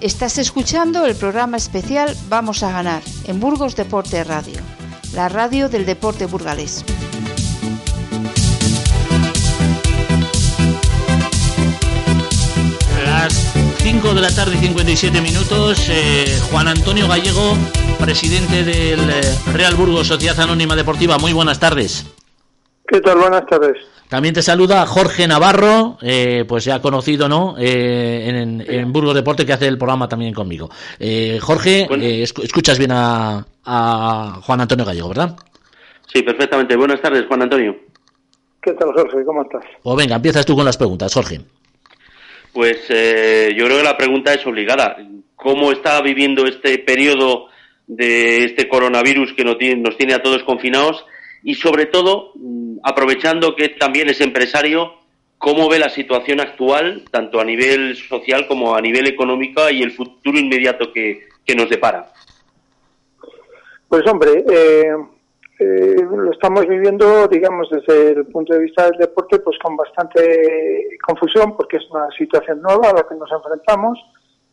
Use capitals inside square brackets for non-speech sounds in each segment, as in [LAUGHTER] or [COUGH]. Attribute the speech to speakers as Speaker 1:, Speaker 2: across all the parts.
Speaker 1: Estás escuchando el programa especial Vamos a ganar en Burgos Deporte Radio, la radio del deporte burgalés.
Speaker 2: Las 5 de la tarde y 57 minutos, eh, Juan Antonio Gallego, presidente del eh, Real Burgos Sociedad Anónima Deportiva. Muy buenas tardes.
Speaker 3: ¿Qué tal? Buenas tardes.
Speaker 2: También te saluda Jorge Navarro, eh, pues ya conocido, ¿no? Eh, en, Burgos Deporte, que hace el programa también conmigo. Eh, Jorge, escuchas bien a, Juan Antonio Gallego, ¿verdad?
Speaker 4: Sí, perfectamente. Buenas tardes, Juan Antonio.
Speaker 3: ¿Qué tal, Jorge? ¿Cómo estás?
Speaker 2: Pues venga, empiezas tú con las preguntas, Jorge.
Speaker 4: Pues yo creo que la pregunta es obligada. ¿Cómo está viviendo este periodo de este coronavirus que nos tiene a todos confinados? y sobre todo, aprovechando que también es empresario, cómo ve la situación actual, tanto a nivel social como a nivel económico y el futuro inmediato que, nos depara.
Speaker 3: Pues hombre, eh, eh, lo estamos viviendo, digamos, desde el punto de vista del deporte, pues con bastante confusión, porque es una situación nueva a la que nos enfrentamos.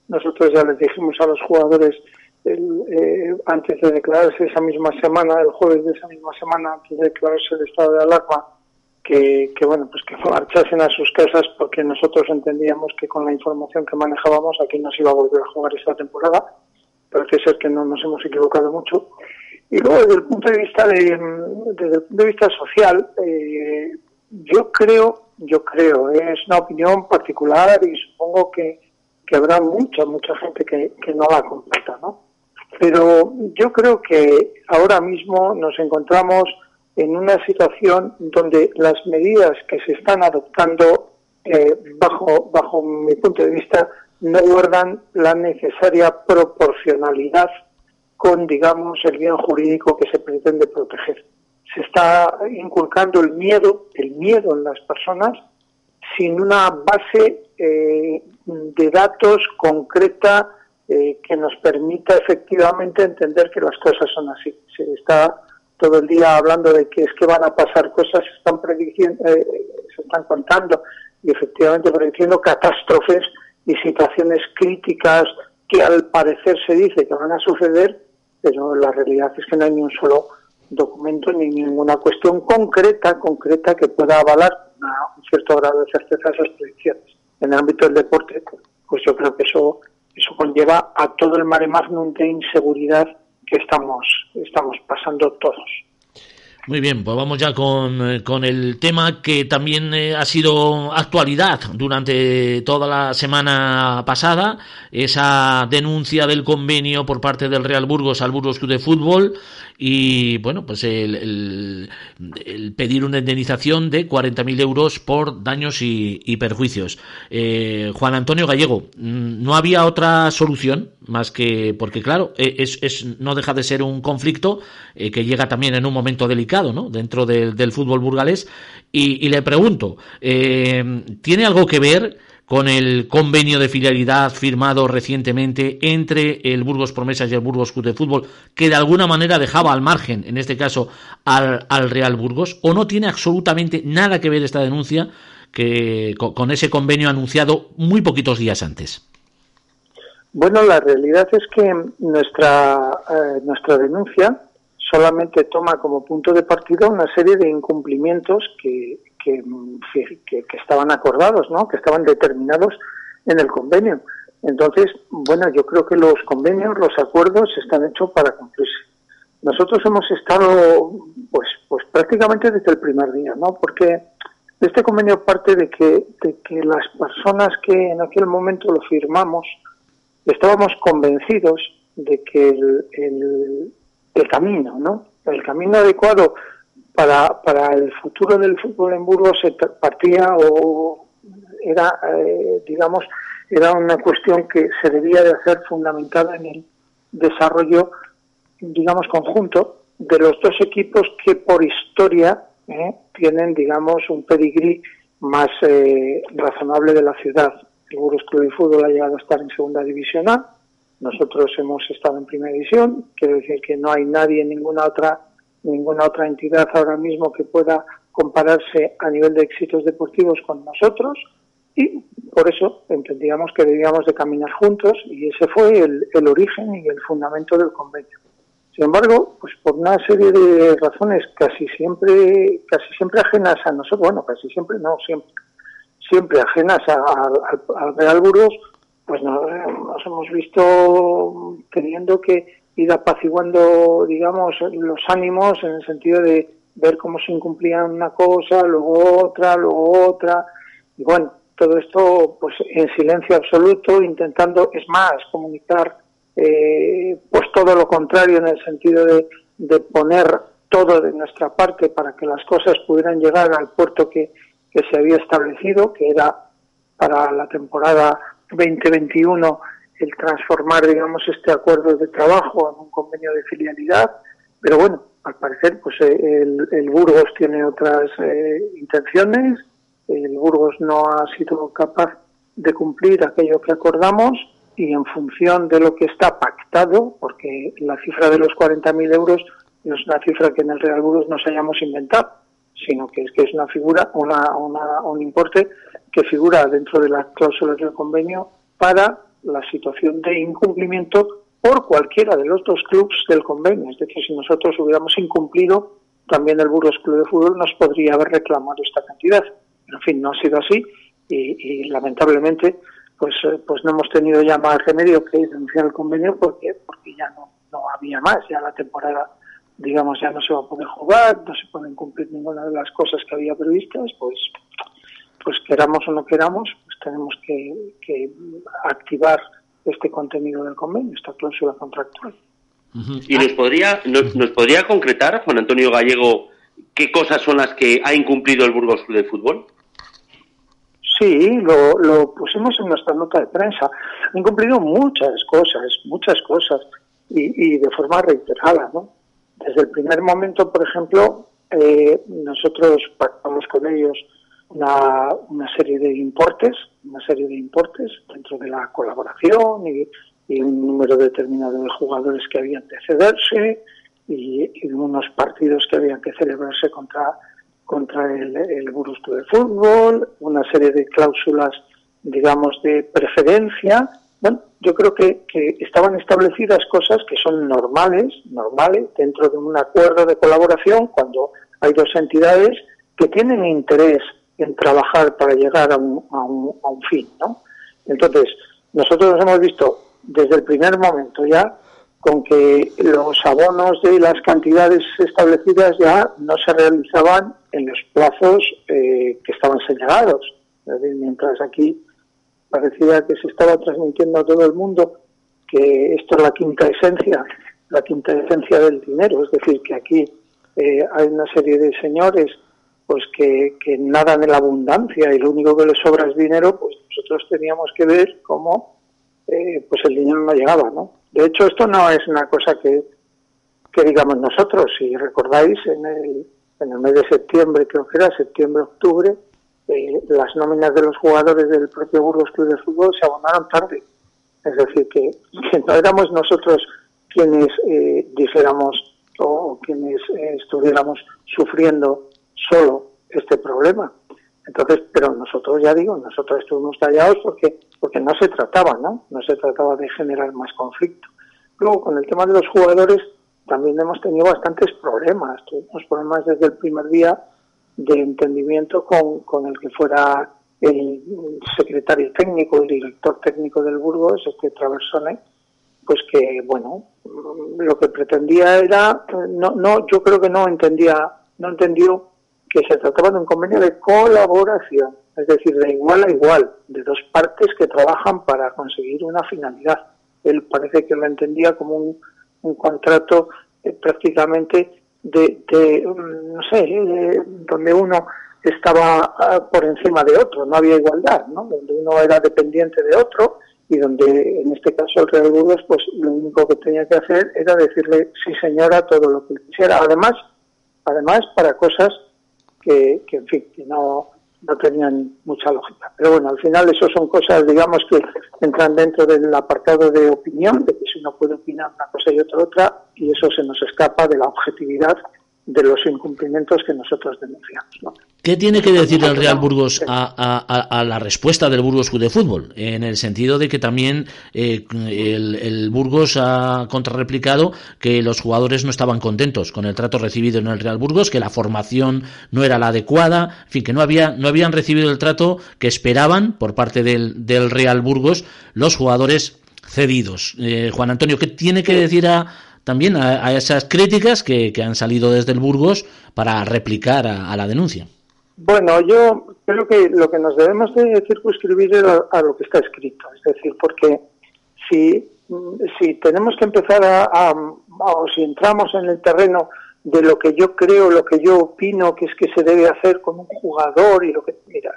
Speaker 3: Nosotros ya les dijimos a los jugadores eh, antes de declararse esa misma semana, el jueves de esa misma semana, antes de declararse el estado de alarma, que, bueno, pues que [LAUGHS] marchasen a sus casas porque nosotros entendíamos que con la información que manejábamos aquí no se iba a volver a jugar esta temporada. Parece ser que no nos hemos equivocado mucho. Y luego desde el punto de vista de, desde el punto de vista social, eh, yo creo, yo creo, es una opinión particular y supongo que, que habrá mucha, mucha gente que, que no la completa, ¿no? Pero yo creo que ahora mismo nos encontramos en una situación donde las medidas que se están adoptando, eh, bajo, bajo mi punto de vista, no guardan la necesaria proporcionalidad con, digamos, el bien jurídico que se pretende proteger. Se está inculcando el miedo, el miedo en las personas, sin una base eh, de datos concreta eh, que nos permita efectivamente entender que las cosas son así. Se está todo el día hablando de que es que van a pasar cosas, se están prediciendo, eh, se están contando y efectivamente prediciendo catástrofes y situaciones críticas que al parecer se dice que van a suceder, pero la realidad es que no hay ni un solo documento ni ninguna cuestión concreta, concreta que pueda avalar un cierto grado de certeza esas predicciones. En el ámbito del deporte, pues yo creo que eso conlleva a todo el mare magnum de inseguridad que estamos, estamos pasando todos.
Speaker 2: Muy bien, pues vamos ya con, eh, con el tema que también eh, ha sido actualidad durante toda la semana pasada, esa denuncia del convenio por parte del Real Burgos al Burgos Club de Fútbol y bueno, pues el, pedir una indemnización de 40.000 euros por daños y, perjuicios. Eh, Juan Antonio Gallego, mm, ¿no había otra solución más que, porque claro, e, es, es no deja de ser un conflicto eh, que llega también en un momento delicado, ¿no? Dentro del fútbol burgalés y, le pregunto, eh, ¿tiene algo que ver con el convenio de filialidad firmado recientemente entre el Burgos Promesas y el Burgos Club de Fútbol, que de alguna manera dejaba al margen, en este caso, al, al Real Burgos, o no tiene absolutamente nada que ver esta denuncia que, con, ese convenio anunciado muy poquitos días antes.
Speaker 3: Bueno, la realidad es que nuestra, eh, nuestra denuncia solamente toma como punto de partida una serie de incumplimientos que, que, estaban acordados, ¿no? que estaban determinados en el convenio. Entonces, bueno, yo creo que los convenios, los acuerdos están hechos para cumplirse. Nosotros hemos estado, pues, pues prácticamente desde el primer día, ¿no? Porque este convenio parte de que, de que las personas que en aquel momento lo firmamos estábamos convencidos de que el, el, camino, ¿no? El camino adecuado para, para el futuro del fútbol en Burgos se partía o era, eh, digamos, era una cuestión que se debía de hacer fundamentada en el desarrollo, digamos, conjunto de los dos equipos que por historia eh, tienen, digamos, un pedigrí más eh, razonable de la ciudad. El Burgos Club de Fútbol ha llegado a estar en segunda división A, nosotros hemos estado en primera división, quiero decir que no hay nadie, ninguna otra, ninguna otra entidad ahora mismo que pueda compararse a nivel de éxitos deportivos con nosotros. Y por eso entendíamos que debíamos de caminar juntos y ese fue el, el origen y el fundamento del convenio. Sin embargo, pues por una serie de razones casi siempre, casi siempre ajenas a nosotros, bueno, casi siempre no, siempre, siempre ajenas al Real Burgos, pues nos, hemos visto teniendo que ir apaciguando, digamos, los ánimos en el sentido de ver cómo se incumplía una cosa, luego otra, luego otra, y bueno, todo esto pues en silencio absoluto, intentando, es más, comunicar eh, pues todo lo contrario en el sentido de, poner todo de nuestra parte para que las cosas pudieran llegar al puerto que, que se había establecido, que era para la temporada 2021 el transformar, digamos, este acuerdo de trabajo en un convenio de filialidad, pero bueno, al parecer, pues eh, el, Burgos tiene otras eh, intenciones, el Burgos no ha sido capaz de cumplir aquello que acordamos y en función de lo que está pactado, porque la cifra de los 40.000 euros no es una cifra que en el Real Burgos nos hayamos inventado, sino que es que es una figura, una, una, un importe que figura dentro de las cláusulas del convenio para la situación de incumplimiento por cualquiera de los dos clubes del convenio. Es decir, si nosotros hubiéramos incumplido, también el Burgos Club de Fútbol nos podría haber reclamado esta cantidad. En fin, no ha sido así y, y lamentablemente pues, eh, pues no hemos tenido ya más remedio que denunciar el convenio porque, porque ya no, no había más, ya la temporada digamos, ya no se va a poder jugar, no se pueden cumplir ninguna de las cosas que había previstas, pues, pues queramos o no queramos, pues tenemos que, activar este contenido del convenio, esta cláusula contractual.
Speaker 4: ¿Y nos podría, nos, podría concretar, Juan Antonio Gallego, qué cosas son las que ha incumplido el Burgos Club de Fútbol?
Speaker 3: Sí, lo, lo pusimos en nuestra nota de prensa. Ha incumplido muchas cosas, muchas cosas, y, y de forma reiterada, ¿no? Desde el primer momento, por ejemplo, eh, nosotros pactamos con ellos una, una, serie de importes, una serie de importes dentro de la colaboración y, un número determinado de jugadores que habían que cederse y, unos partidos que habían que celebrarse contra contra el, el de Fútbol, una serie de cláusulas, digamos, de preferencia bueno, yo creo que, estaban establecidas cosas que son normales, normales, dentro de un acuerdo de colaboración, cuando hay dos entidades que tienen interés en trabajar para llegar a un, a un, a un fin, ¿no? Entonces, nosotros nos hemos visto desde el primer momento ya con que los abonos de las cantidades establecidas ya no se realizaban en los plazos eh, que estaban señalados. Mientras aquí parecía que se estaba transmitiendo a todo el mundo que esto es la quinta esencia, la quinta esencia del dinero, es decir, que aquí eh, hay una serie de señores pues que, que nadan en la abundancia y lo único que les sobra es dinero, pues nosotros teníamos que ver cómo eh, pues el dinero no llegaba, ¿no? De hecho, esto no es una cosa que, que digamos nosotros, si recordáis, en el, en el mes de septiembre, creo que era septiembre-octubre, eh, las nóminas de los jugadores del propio Burgos Club de Fútbol se abonaron tarde. Es decir, que, no éramos nosotros quienes eh, dijéramos o quienes eh, estuviéramos sufriendo solo este problema. Entonces, pero nosotros, ya digo, nosotros estuvimos callados porque, porque no se trataba, ¿no? No se trataba de generar más conflicto. Luego, con el tema de los jugadores, también hemos tenido bastantes problemas. Tuvimos problemas desde el primer día de entendimiento con, con el que fuera el secretario técnico, el director técnico del Burgos, este Traversone, pues que, bueno, lo que pretendía era, no, no, yo creo que no entendía, no entendió que se trataba de un convenio de colaboración, es decir, de igual a igual, de dos partes que trabajan para conseguir una finalidad. él parece que lo entendía como un, un contrato eh, prácticamente de, de, mm, no sé, donde uno estaba ah, por encima de otro, no había igualdad, ¿no? Donde uno era dependiente de otro y donde en este caso el Real Burgos pues lo único que tenía que hacer era decirle sí señora todo lo que quisiera además además para cosas que, que en fin que no no tenían mucha lógica pero bueno al final eso son cosas digamos que entran dentro del apartado de opinión de que si uno puede opinar una cosa y otra otra y eso se nos escapa de la objetividad de los incumplimientos que nosotros denunciamos. ¿no?
Speaker 2: ¿Qué tiene que decir el Real Burgos a, la respuesta del Burgos de Fútbol? En el sentido de que también eh, el, Burgos ha contrarreplicado que los jugadores no estaban contentos con el trato recibido en el Real Burgos, que la formación no era la adecuada, en fin, que no, había, no habían recibido el trato que esperaban por parte del, del Real Burgos los jugadores cedidos. Eh, Juan Antonio, ¿qué tiene que decir a, también a, esas críticas que, han salido desde el Burgos para replicar a la denuncia?
Speaker 3: Bueno, yo creo que lo que nos debemos de circunscribir es a, lo que está escrito, es decir, porque si, si tenemos que empezar a, o si entramos en el terreno de lo que yo creo, lo que yo opino que es que se debe hacer con un jugador y lo que mira,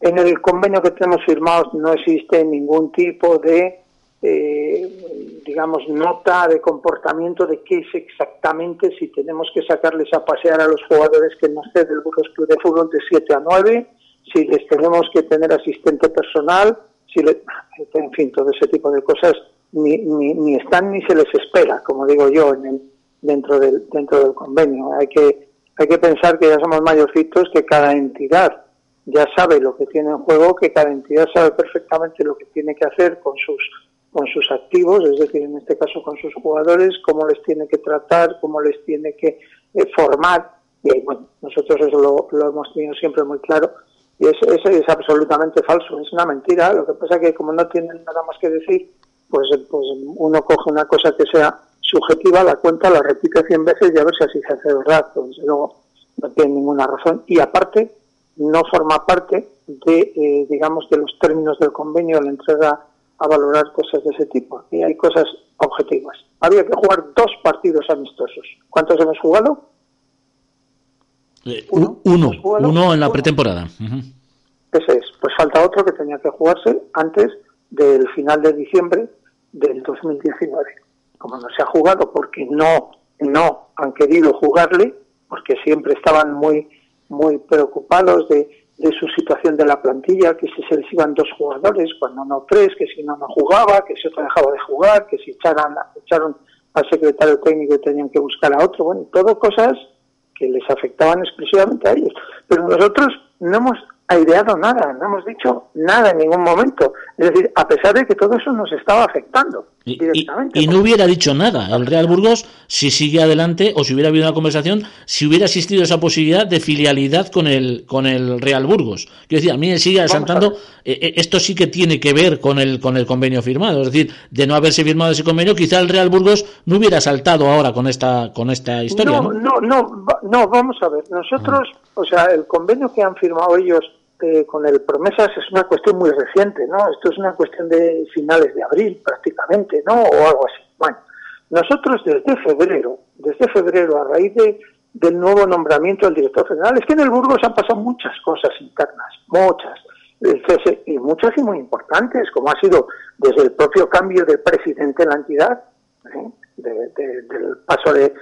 Speaker 3: en el convenio que tenemos firmado no existe ningún tipo de eh, digamos, nota de comportamiento de qué es exactamente si tenemos que sacarles a pasear a los jugadores que nos cede el Burgos Club de Fútbol de 7 a 9, si les tenemos que tener asistente personal, si en fin, todo ese tipo de cosas ni, ni, están ni se les espera, como digo yo, en el, dentro, del, dentro del convenio. Hay que, hay que pensar que ya somos mayorcitos, que cada entidad ya sabe lo que tiene en juego, que cada entidad sabe perfectamente lo que tiene que hacer con sus con sus activos, es decir, en este caso con sus jugadores, cómo les tiene que tratar, cómo les tiene que eh, formar. Y bueno, nosotros eso lo, hemos tenido siempre muy claro. Y eso, es absolutamente falso, es una mentira. Lo que pasa es que como no tienen nada más que decir, pues, pues uno coge una cosa que sea subjetiva, la cuenta, la repite cien veces y a ver si así se hace verdad. Pues luego no tiene ninguna razón. Y aparte, no forma parte de, eh, digamos, de los términos del convenio, la entrega a valorar cosas de ese tipo. Y hay cosas objetivas. Había que jugar dos partidos amistosos. ¿Cuántos hemos jugado?
Speaker 2: Eh, uno, uno, en la pretemporada.
Speaker 3: Ese es. Pues falta otro que tenía que jugarse antes del final de diciembre del 2019. Como no se ha jugado porque no, no han querido jugarle, porque siempre estaban muy, muy preocupados de de su situación de la plantilla, que si se les iban dos jugadores, cuando no tres, que si no no jugaba, que si otro dejaba de jugar, que si echaran, echaron al secretario técnico y tenían que buscar a otro, bueno, todo cosas que les afectaban exclusivamente a ellos. Pero nosotros no hemos aireado nada, no hemos dicho nada en ningún momento. Es decir, a pesar de que todo eso nos estaba afectando.
Speaker 2: Y, y, no hubiera dicho nada el Real Burgos si sigue adelante o si hubiera habido una conversación, si hubiera existido esa posibilidad de filialidad con el con el Real Burgos. Quiero decir, a mí me sigue asaltando, eh, eh, esto sí que tiene que ver con el con el convenio firmado. Es decir, de no haberse firmado ese convenio, quizá el Real Burgos no hubiera saltado ahora con esta con esta historia.
Speaker 3: No, no, no, no, vamos a ver. Nosotros, o sea, el convenio que han firmado ellos con el promesas es una cuestión muy reciente, ¿no? Esto es una cuestión de finales de abril prácticamente, ¿no? O algo así. Bueno, nosotros desde febrero, desde febrero, a raíz de, del nuevo nombramiento del director general, es que en el Burgos han pasado muchas cosas internas, muchas, y muchas y muy importantes, como ha sido desde el propio cambio de presidente en la entidad, ¿eh? del paso de,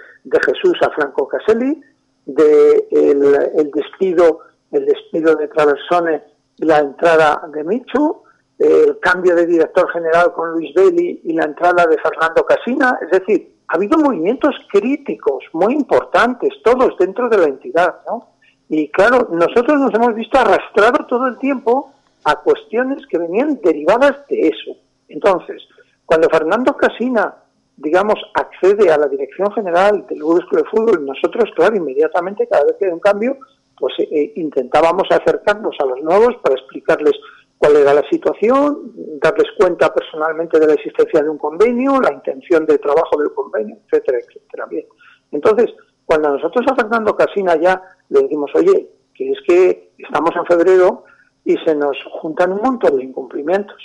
Speaker 3: Jesús a Franco Caselli, de el despido el despido de Traversone y la entrada de Michu, el cambio de director general con Luis Belli y la entrada de Fernando Casina. Es decir, ha habido movimientos críticos muy importantes, todos dentro de la entidad. ¿no? Y claro, nosotros nos hemos visto arrastrados todo el tiempo a cuestiones que venían derivadas de eso. Entonces, cuando Fernando Casina, digamos, accede a la dirección general del Grupo de Fútbol, nosotros, claro, inmediatamente, cada vez que hay un cambio, pues eh, eh, intentábamos acercarnos a los nuevos para explicarles cuál era la situación, darles cuenta personalmente de la existencia de un convenio, la intención de trabajo del convenio, etcétera, etcétera. Bien. Entonces, cuando nosotros a Fernando Casina ya le decimos, oye, que es que estamos en febrero y se nos juntan un montón de incumplimientos.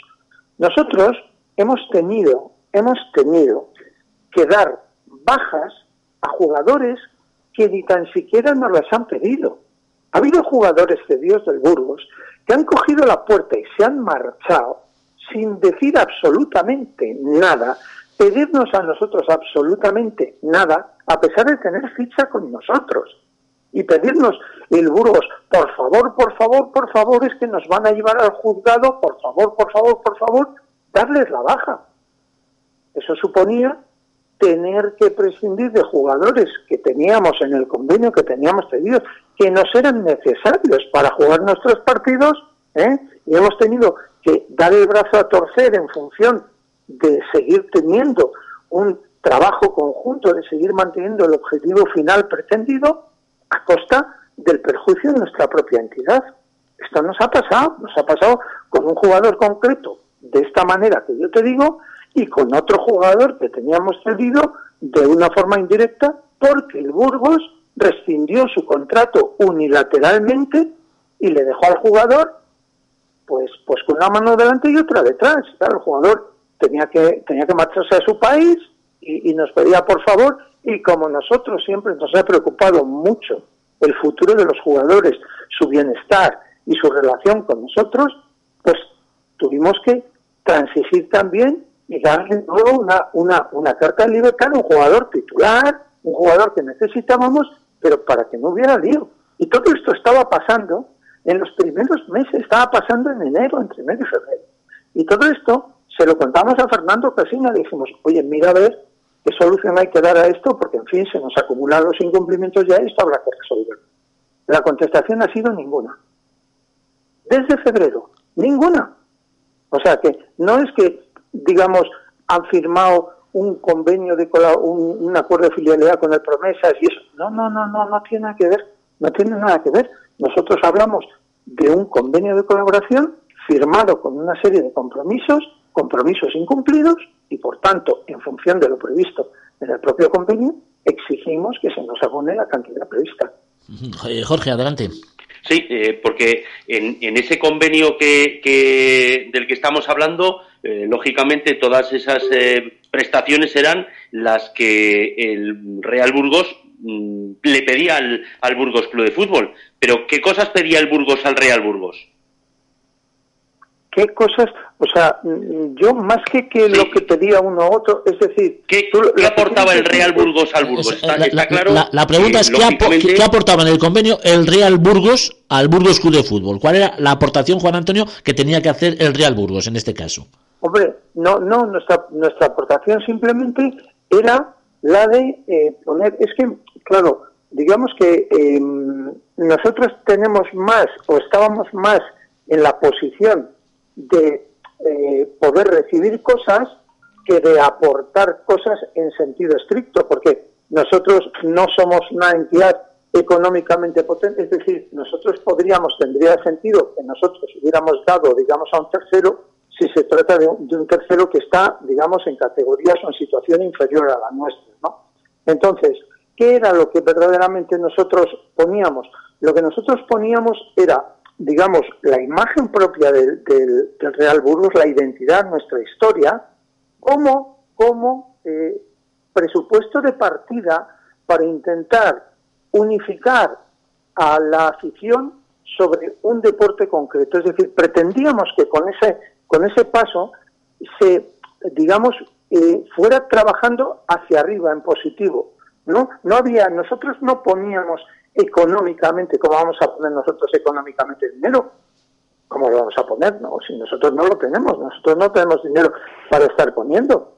Speaker 3: Nosotros hemos tenido hemos tenido que dar bajas a jugadores que ni tan siquiera nos las han pedido. Ha habido jugadores cedidos del Burgos que han cogido la puerta y se han marchado sin decir absolutamente nada, pedirnos a nosotros absolutamente nada, a pesar de tener ficha con nosotros. Y pedirnos el Burgos, por favor, por favor, por favor, es que nos van a llevar al juzgado, por favor, por favor, por favor, darles la baja. Eso suponía tener que prescindir de jugadores que teníamos en el convenio, que teníamos pedidos, que nos eran necesarios para jugar nuestros partidos, ¿eh? y hemos tenido que dar el brazo a torcer en función de seguir teniendo un trabajo conjunto, de seguir manteniendo el objetivo final pretendido a costa del perjuicio de nuestra propia entidad. Esto nos ha pasado, nos ha pasado con un jugador concreto de esta manera que yo te digo y con otro jugador que teníamos cedido de una forma indirecta porque el Burgos rescindió su contrato unilateralmente y le dejó al jugador pues pues con una mano delante y otra detrás. Claro, el jugador tenía que tenía que marcharse a su país y, nos pedía por favor y como nosotros siempre nos ha preocupado mucho el futuro de los jugadores, su bienestar y su relación con nosotros, pues tuvimos que transigir también y darle luego una, una, una carta de libertad a un jugador titular, un jugador que necesitábamos, pero para que no hubiera lío. Y todo esto estaba pasando en los primeros meses, estaba pasando en enero, entre enero y febrero. Y todo esto se lo contamos a Fernando Casina, le dijimos, oye, mira a ver qué solución hay que dar a esto, porque en fin, se nos acumulan los incumplimientos ya esto habrá que resolverlo. La contestación ha sido ninguna. Desde febrero, ninguna. O sea que no es que digamos, han firmado un convenio de un, un acuerdo de filialidad con el Promesas y eso. No, no, no, no, no tiene nada que ver. No tiene nada que ver. Nosotros hablamos de un convenio de colaboración firmado con una serie de compromisos, compromisos incumplidos y, por tanto, en función de lo previsto en el propio convenio, exigimos que se nos abone la cantidad prevista.
Speaker 2: Eh, Jorge, adelante.
Speaker 4: Sí, eh, porque en, en, ese convenio que, que, del que estamos hablando eh, lógicamente todas esas eh, prestaciones eran las que el Real Burgos mm, le pedía al, al, Burgos Club de Fútbol. Pero ¿qué cosas pedía el Burgos al Real Burgos?
Speaker 3: ¿Qué cosas? O sea, mm, yo más que, que sí. lo que pedía uno u otro, es decir...
Speaker 4: ¿Qué, tú, ¿qué aportaba el Real Burgos al Burgos? ¿Está,
Speaker 2: la,
Speaker 4: está claro?
Speaker 2: La, la pregunta es, ¿qué, lógicamente... ¿qué, aportaba en el convenio el Real Burgos al Burgos Club de Fútbol? ¿Cuál era la aportación, Juan Antonio, que tenía que hacer el Real Burgos en este caso?
Speaker 3: Hombre, no, no, nuestra, nuestra aportación simplemente era la de eh, poner, es que, claro, digamos que eh, nosotros tenemos más o estábamos más en la posición de eh, poder recibir cosas que de aportar cosas en sentido estricto, porque nosotros no somos una entidad económicamente potente, es decir, nosotros podríamos, tendría sentido que nosotros hubiéramos dado, digamos, a un tercero si se trata de un, tercero que está, digamos, en categorías o en situación inferior a la nuestra, ¿no? Entonces, ¿qué era lo que verdaderamente nosotros poníamos? Lo que nosotros poníamos era, digamos, la imagen propia del Real Burgos, la identidad, nuestra historia, como, como eh, presupuesto de partida para intentar unificar a la afición sobre un deporte concreto. Es decir, pretendíamos que con ese con ese paso se, digamos, eh, fuera trabajando hacia arriba, en positivo. ¿no? no había, nosotros no poníamos económicamente, ¿cómo vamos a poner nosotros económicamente dinero? ¿Cómo lo vamos a poner? No, si nosotros no lo tenemos, nosotros no tenemos dinero para estar poniendo.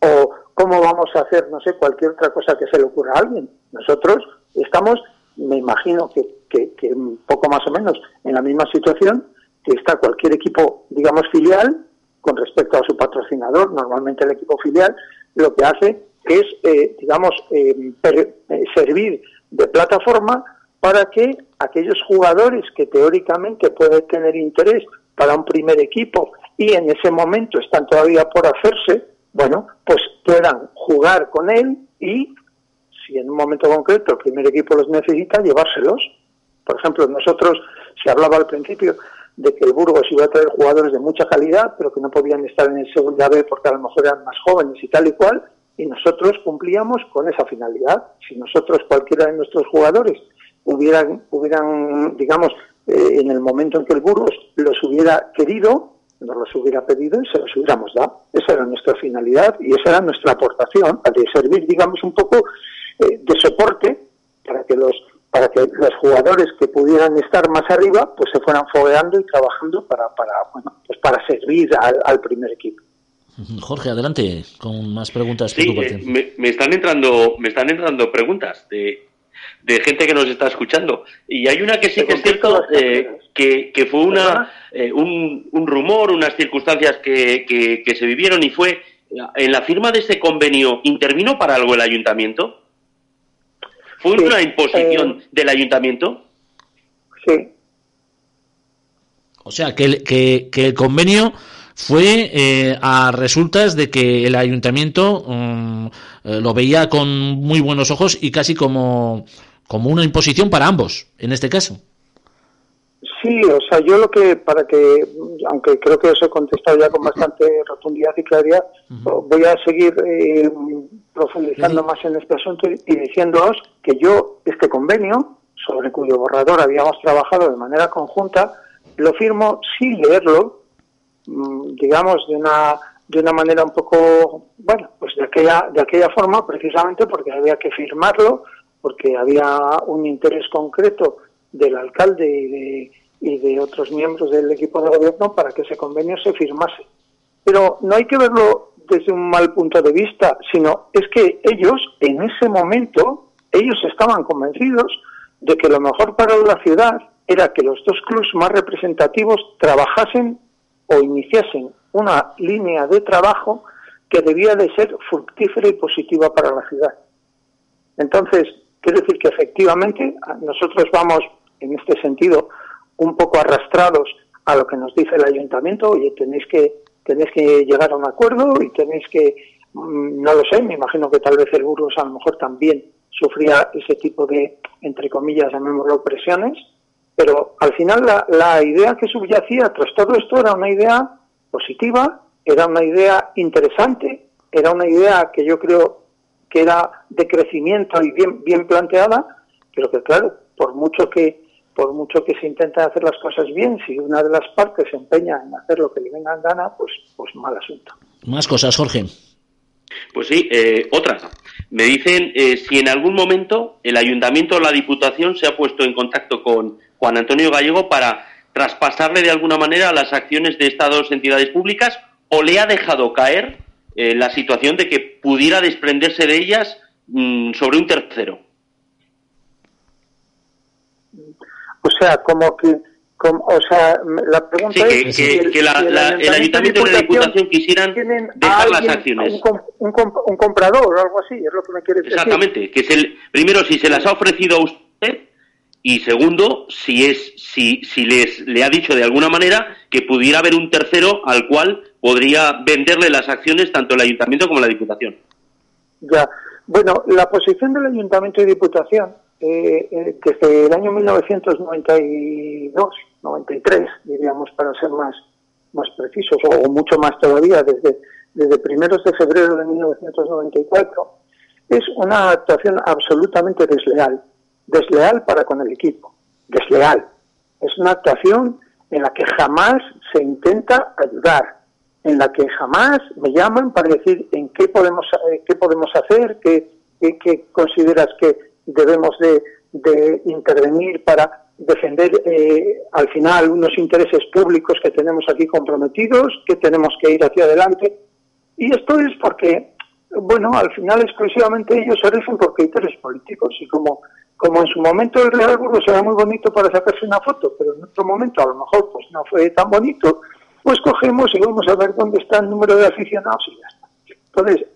Speaker 3: O cómo vamos a hacer, no sé, cualquier otra cosa que se le ocurra a alguien. Nosotros estamos, me imagino que, que, que un poco más o menos en la misma situación que está cualquier equipo, digamos, filial con respecto a su patrocinador. Normalmente el equipo filial lo que hace es, eh, digamos, per, eh, servir de plataforma para que aquellos jugadores que teóricamente pueden tener interés para un primer equipo y en ese momento están todavía por hacerse, bueno, pues puedan jugar con él y, si en un momento concreto el primer equipo los necesita, llevárselos. Por ejemplo, nosotros, se hablaba al principio de que el Burgos iba a traer jugadores de mucha calidad, pero que no podían estar en el segunda B porque a lo mejor eran más jóvenes y tal y cual, y nosotros cumplíamos con esa finalidad. Si nosotros, cualquiera de nuestros jugadores, hubieran, hubieran digamos, eh, en el momento en que el Burgos los hubiera querido, nos los hubiera pedido y se los hubiéramos dado. Esa era nuestra finalidad y esa era nuestra aportación, de servir, digamos, un poco eh, de soporte para que los para que los jugadores que pudieran estar más arriba pues se fueran fogueando y trabajando para para bueno, pues para servir al, primer equipo.
Speaker 2: Jorge, adelante con más preguntas.
Speaker 4: Sí, eh, me, están entrando me están entrando preguntas de, de gente que nos está escuchando y hay una que sí que es cierto eh, que, que, fue una un, un, rumor, unas circunstancias que, que, que se vivieron y fue en la firma de ese convenio intervino para algo el ayuntamiento. ¿Fue una imposición eh, del ayuntamiento?
Speaker 3: Sí.
Speaker 2: O sea, que el, que, el convenio fue eh, a resultas de que el ayuntamiento mm, eh, lo veía con muy buenos ojos y casi como, como una imposición para ambos, en este caso.
Speaker 3: Sí, o sea, yo lo que, para que, aunque creo que eso he contestado ya con bastante rotundidad y claridad, voy a seguir eh, profundizando más en este asunto y diciéndoos que yo, este convenio, sobre cuyo borrador habíamos trabajado de manera conjunta, lo firmo sin leerlo, mm, digamos, de una de una manera un poco, bueno, pues de aquella, de aquella forma, precisamente porque había que firmarlo, porque había un interés concreto del alcalde y de, y de otros miembros del equipo de gobierno para que ese convenio se firmase. Pero no hay que verlo desde un mal punto de vista, sino es que ellos, en ese momento, ellos estaban convencidos de que lo mejor para la ciudad era que los dos clubes más representativos trabajasen o iniciasen una línea de trabajo que debía de ser fructífera y positiva para la ciudad. Entonces, quiero decir que efectivamente nosotros vamos en este sentido un poco arrastrados a lo que nos dice el ayuntamiento, oye, tenéis que, tenéis que llegar a un acuerdo y tenéis que, mm, no lo sé, me imagino que tal vez el Burgos a lo mejor también sufría ese tipo de, entre comillas, llamémoslo presiones, pero al final la, idea que subyacía tras todo esto era una idea positiva, era una idea interesante, era una idea que yo creo que era de crecimiento y bien, bien planteada, pero que claro, por mucho que por mucho que se intenten hacer las cosas bien, si una de las partes se empeña en hacer lo que le venga en gana, pues, pues mal asunto.
Speaker 2: Más cosas, Jorge.
Speaker 4: Pues sí, eh, otra. Me dicen eh, si en algún momento el ayuntamiento o la diputación se ha puesto en contacto con Juan Antonio Gallego para traspasarle de alguna manera las acciones de estas dos entidades públicas o le ha dejado caer eh, la situación de que pudiera desprenderse de ellas mm, sobre un tercero.
Speaker 3: O sea, como que, como, o sea, la pregunta
Speaker 4: es que, el, el, ayuntamiento y la diputación quisieran dejar las acciones.
Speaker 3: Un, un, comprador o algo así, es lo que me quiere
Speaker 4: decir. Exactamente, que es el primero si se las ha ofrecido a usted y segundo si es si si les le ha dicho de alguna manera que pudiera haber un tercero al cual podría venderle las acciones tanto el ayuntamiento como la diputación.
Speaker 3: Ya. Bueno, la posición del ayuntamiento y diputación eh, eh, desde el año 1992, 93, diríamos para ser más, más precisos, o, mucho más todavía, desde, desde primeros de febrero de 1994, es una actuación absolutamente desleal, desleal para con el equipo, desleal. Es una actuación en la que jamás se intenta ayudar, en la que jamás me llaman para decir en qué podemos, eh, qué podemos hacer, qué, qué consideras que debemos de, intervenir para defender eh, al final unos intereses públicos que tenemos aquí comprometidos, que tenemos que ir hacia adelante. Y esto es porque, bueno, al final exclusivamente ellos se rigen por criterios políticos y como, como en su momento el Real Burgos era muy bonito para sacarse una foto, pero en otro momento a lo mejor pues no fue tan bonito, pues cogemos y vamos a ver dónde está el número de aficionados y ya está. Entonces,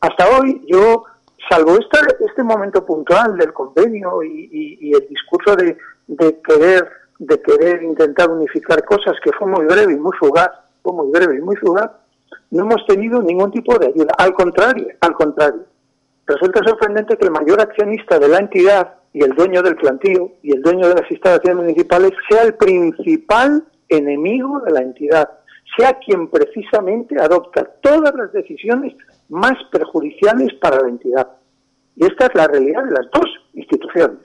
Speaker 3: hasta hoy yo salvo este, este momento puntual del convenio y, el discurso de, querer de querer intentar unificar cosas que fue muy breve y muy fugaz, fue muy breve y muy fugaz, no hemos tenido ningún tipo de ayuda. Al contrario, al contrario. Resulta sorprendente que el mayor accionista de la entidad y el dueño del plantío y el dueño de las instalaciones municipales sea el principal enemigo de la entidad, sea quien precisamente adopta todas las decisiones más perjudiciales para la entidad. Y esta es la realidad de las dos instituciones.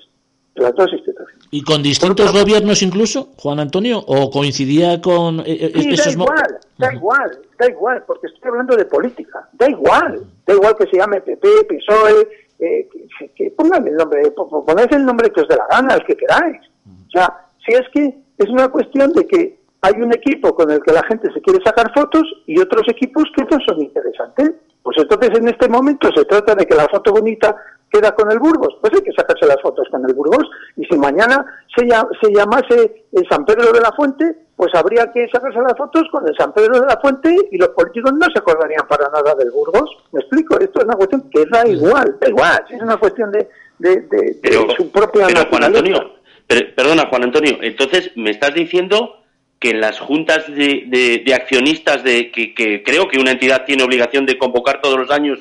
Speaker 3: De las dos instituciones.
Speaker 2: ¿Y con distintos gobiernos incluso, Juan Antonio? ¿O coincidía con
Speaker 3: eh, eh, da igual, da igual, da igual, porque estoy hablando de política. Da igual, da igual que se llame PP, PSOE, eh, que, pongan el nombre, poned el nombre que os dé la gana, el que queráis. O sea, si es que es una cuestión de que hay un equipo con el que la gente se quiere sacar fotos y otros equipos que no son interesantes. Pues entonces en este momento se trata de que la foto bonita queda con el Burgos, pues hay que sacarse las fotos con el Burgos. Y si mañana se, se llamase el San Pedro de la Fuente, pues habría que sacarse las fotos con el San Pedro de la Fuente y los políticos no se acordarían para nada del Burgos. ¿Me explico? Esto es una cuestión que da igual, da igual, es una cuestión de, de, su propia
Speaker 4: pero Juan Antonio, perdona Juan Antonio, entonces me estás diciendo que en las juntas de, de, accionistas de que, creo que una entidad tiene obligación de convocar todos los años,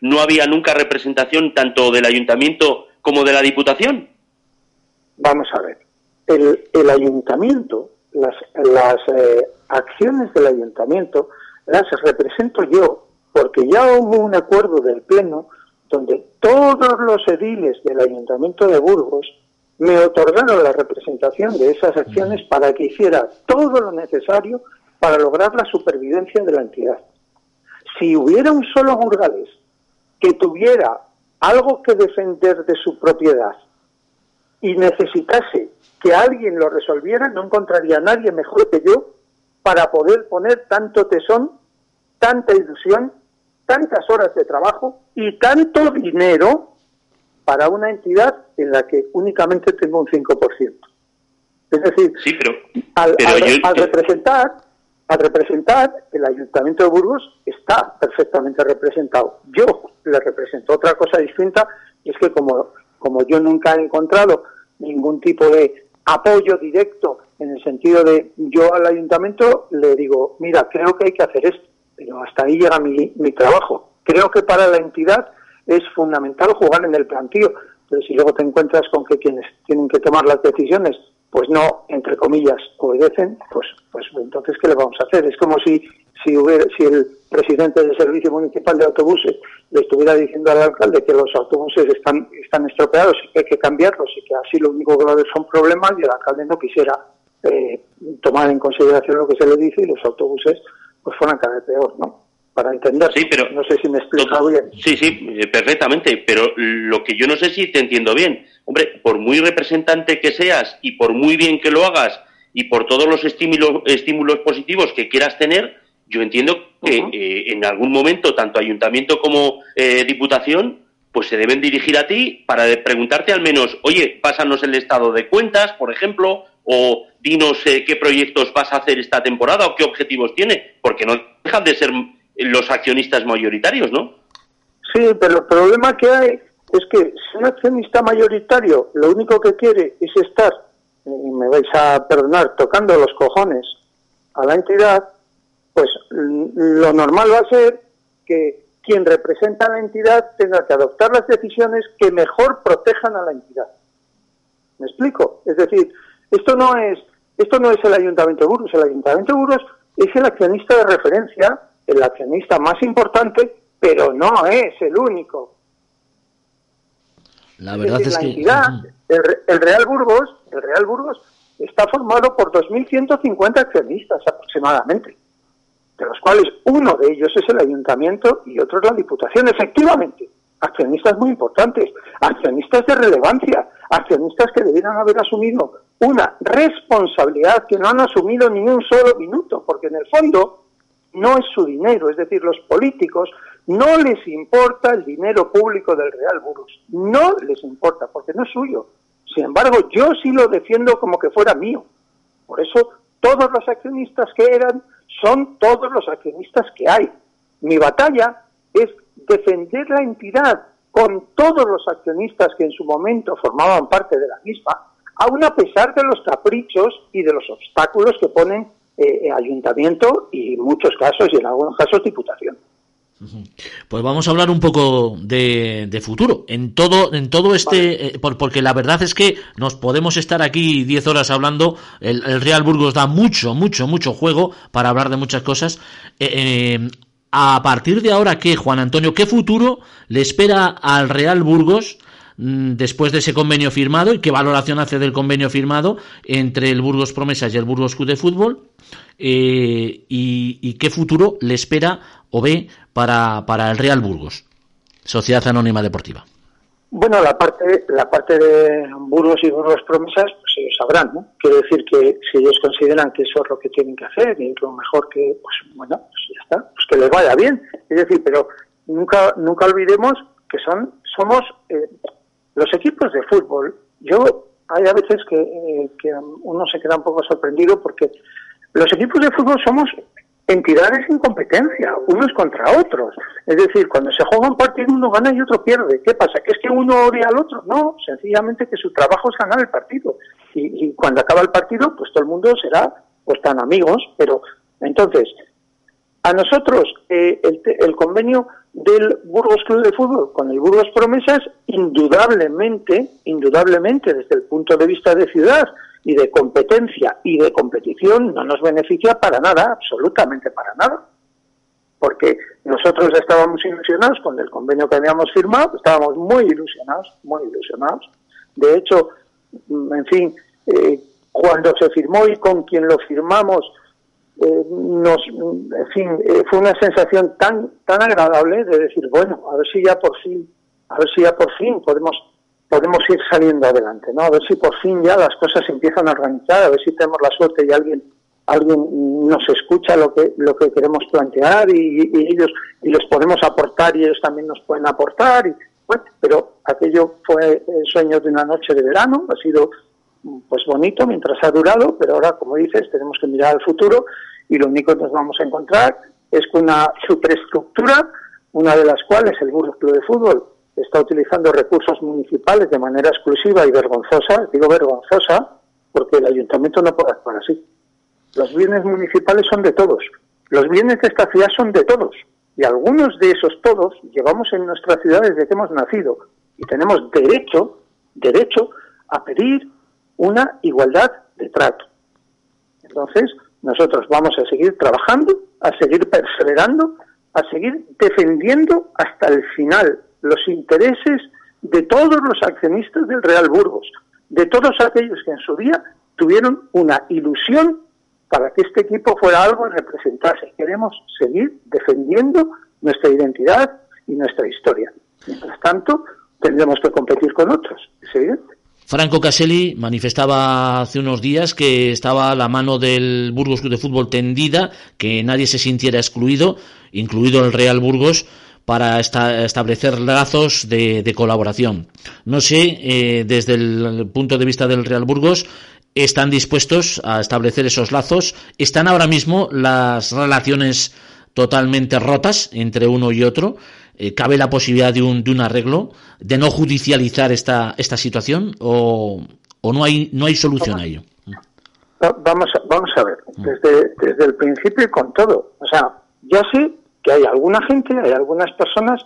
Speaker 4: no había nunca representación tanto del ayuntamiento como de la diputación.
Speaker 3: Vamos a ver, el, el ayuntamiento, las, las eh, acciones del ayuntamiento las represento yo, porque ya hubo un acuerdo del Pleno donde todos los ediles del ayuntamiento de Burgos me otorgaron la representación de esas acciones para que hiciera todo lo necesario para lograr la supervivencia de la entidad. Si hubiera un solo burgales que tuviera algo que defender de su propiedad y necesitase que alguien lo resolviera, no encontraría a nadie mejor que yo para poder poner tanto tesón, tanta ilusión, tantas horas de trabajo y tanto dinero para una entidad en la que únicamente tengo un 5%. Es decir, al, representar, al representar, el Ayuntamiento de Burgos está perfectamente representado. Yo le represento otra cosa distinta, es que como, como yo nunca he encontrado ningún tipo de apoyo directo en el sentido de yo al ayuntamiento le digo, mira, creo que hay que hacer esto, pero hasta ahí llega mi, mi trabajo. Creo que para la entidad es fundamental jugar en el plantío, pero si luego te encuentras con que quienes tienen que tomar las decisiones pues no, entre comillas, obedecen, pues, pues entonces, ¿qué le vamos a hacer? Es como si, si, hubiera, si el presidente del Servicio Municipal de Autobuses le estuviera diciendo al alcalde que los autobuses están, están estropeados y que hay que cambiarlos y que así lo único que va a haber son problemas y el alcalde no quisiera eh, tomar en consideración lo que se le dice y los autobuses pues fueran cada vez peor, ¿no? Para entender.
Speaker 4: Sí, pero
Speaker 3: no sé si me explico bien.
Speaker 4: Sí, sí, eh, perfectamente. Pero lo que yo no sé si te entiendo bien. Hombre, por muy representante que seas y por muy bien que lo hagas y por todos los estímulos, estímulos positivos que quieras tener, yo entiendo que eh, en algún momento tanto ayuntamiento como eh, diputación pues se deben dirigir a ti para preguntarte al menos, oye, pásanos el estado de cuentas, por ejemplo, o dinos qué proyectos vas a hacer esta temporada o qué objetivos tiene, porque no dejan de ser los accionistas mayoritarios, ¿no?
Speaker 3: Sí, pero el problema que hay es que si un accionista mayoritario lo único que quiere es estar, y me vais a perdonar, tocando los cojones a la entidad, pues lo normal va a ser que quien representa a la entidad tenga que adoptar las decisiones que mejor protejan a la entidad. ¿Me explico? Es decir, esto no es esto no es el Ayuntamiento de Burgos, el Ayuntamiento de Burgos es el accionista de referencia el accionista más importante, pero no es el único.
Speaker 2: La verdad es,
Speaker 3: que... Entidad, el, Real Burgos, el Real Burgos está formado por 2.150 accionistas aproximadamente, de los cuales uno de ellos es el ayuntamiento y otro es la diputación, efectivamente. Accionistas muy importantes, accionistas de relevancia, accionistas que debieran haber asumido una responsabilidad que no han asumido ni un solo minuto, porque en el fondo no es su dinero, es decir, los políticos no les importa el dinero público del Real Burgos, no les importa, porque no es suyo. Sin embargo, yo sí lo defiendo como que fuera mío. Por eso, todos los accionistas que eran son todos los accionistas que hay. Mi batalla es defender la entidad con todos los accionistas que en su momento formaban parte de la misma, aun a pesar de los caprichos y de los obstáculos que ponen eh, ayuntamiento y muchos casos y en algunos casos diputación.
Speaker 2: Pues vamos a hablar un poco de, futuro. En todo, en todo este, eh, porque la verdad es que nos podemos estar aquí 10 horas hablando. El, Real Burgos da mucho, mucho, mucho juego para hablar de muchas cosas. Eh, eh, a partir de ahora, ¿qué, Juan Antonio? ¿Qué futuro le espera al Real Burgos? Mm, después de ese convenio firmado y qué valoración hace del convenio firmado entre el Burgos Promesas y el Burgos Club de Fútbol y, y, qué futuro le espera o ve para, para el Real Burgos, Sociedad Anónima Deportiva?
Speaker 3: Bueno, la parte, la parte de Burgos y Burgos Promesas, pues ellos sabrán, ¿no? Quiero decir que si ellos consideran que eso es lo que tienen que hacer y lo mejor que, pues bueno, pues ya está, pues que les vaya bien. Es decir, pero nunca, nunca olvidemos que son, somos eh, los equipos de fútbol. Yo hay a veces que, eh, que uno se queda un poco sorprendido porque los equipos de fútbol somos entidades en competencia, unos contra otros. Es decir, cuando se juega un partido uno gana y otro pierde. ¿Qué pasa? ¿Que es que uno odia al otro? No, sencillamente que su trabajo es ganar el partido. Y, cuando acaba el partido, pues todo el mundo será pues tan amigos. Pero entonces, a nosotros eh, el, el convenio del Burgos Club de Fútbol con el Burgos Promesas, indudablemente, indudablemente desde el punto de vista de ciudad, y de competencia y de competición no nos beneficia para nada, absolutamente para nada. Porque nosotros estábamos ilusionados con el convenio que habíamos firmado, estábamos muy ilusionados, muy ilusionados. De hecho, en fin, eh, cuando se firmó y con quien lo firmamos, eh, nos, en fin, eh, fue una sensación tan, tan agradable de decir, bueno, a ver si ya por fin, a ver si ya por fin podemos podemos ir saliendo adelante, ¿no? A ver si por fin ya las cosas se empiezan a organizar, a ver si tenemos la suerte y alguien alguien nos escucha lo que lo que queremos plantear y, ellos y les podemos aportar y ellos también nos pueden aportar y bueno, pero aquello fue el sueño de una noche de verano, ha sido pues bonito mientras ha durado, pero ahora como dices tenemos que mirar al futuro y lo único que nos vamos a encontrar es con una superestructura, una de las cuales el Burgos Club de Fútbol está utilizando recursos municipales de manera exclusiva y vergonzosa, digo vergonzosa, porque el ayuntamiento no puede actuar así. Los bienes municipales son de todos, los bienes de esta ciudad son de todos, y algunos de esos todos llevamos en nuestra ciudad desde que hemos nacido, y tenemos derecho, derecho a pedir una igualdad de trato. Entonces, nosotros vamos a seguir trabajando, a seguir perseverando, a seguir defendiendo hasta el final los intereses de todos los accionistas del Real Burgos, de todos aquellos que en su día tuvieron una ilusión para que este equipo fuera algo y representase. Queremos seguir defendiendo nuestra identidad y nuestra historia. Mientras tanto, tendremos que competir con otros, es evidente.
Speaker 2: Franco Caselli manifestaba hace unos días que estaba la mano del Burgos Club de Fútbol tendida, que nadie se sintiera excluido, incluido el Real Burgos, para establecer lazos de, colaboración. No sé, eh, desde el punto de vista del Real Burgos, están dispuestos a establecer esos lazos. Están ahora mismo las relaciones totalmente rotas entre uno y otro. Eh, ¿Cabe la posibilidad de un, de un arreglo, de no judicializar esta, esta situación o, o no, hay, no hay solución a ello?
Speaker 3: Vamos a, vamos a ver, mm. desde, desde el principio y con todo. O sea, ya sé que hay alguna gente, hay algunas personas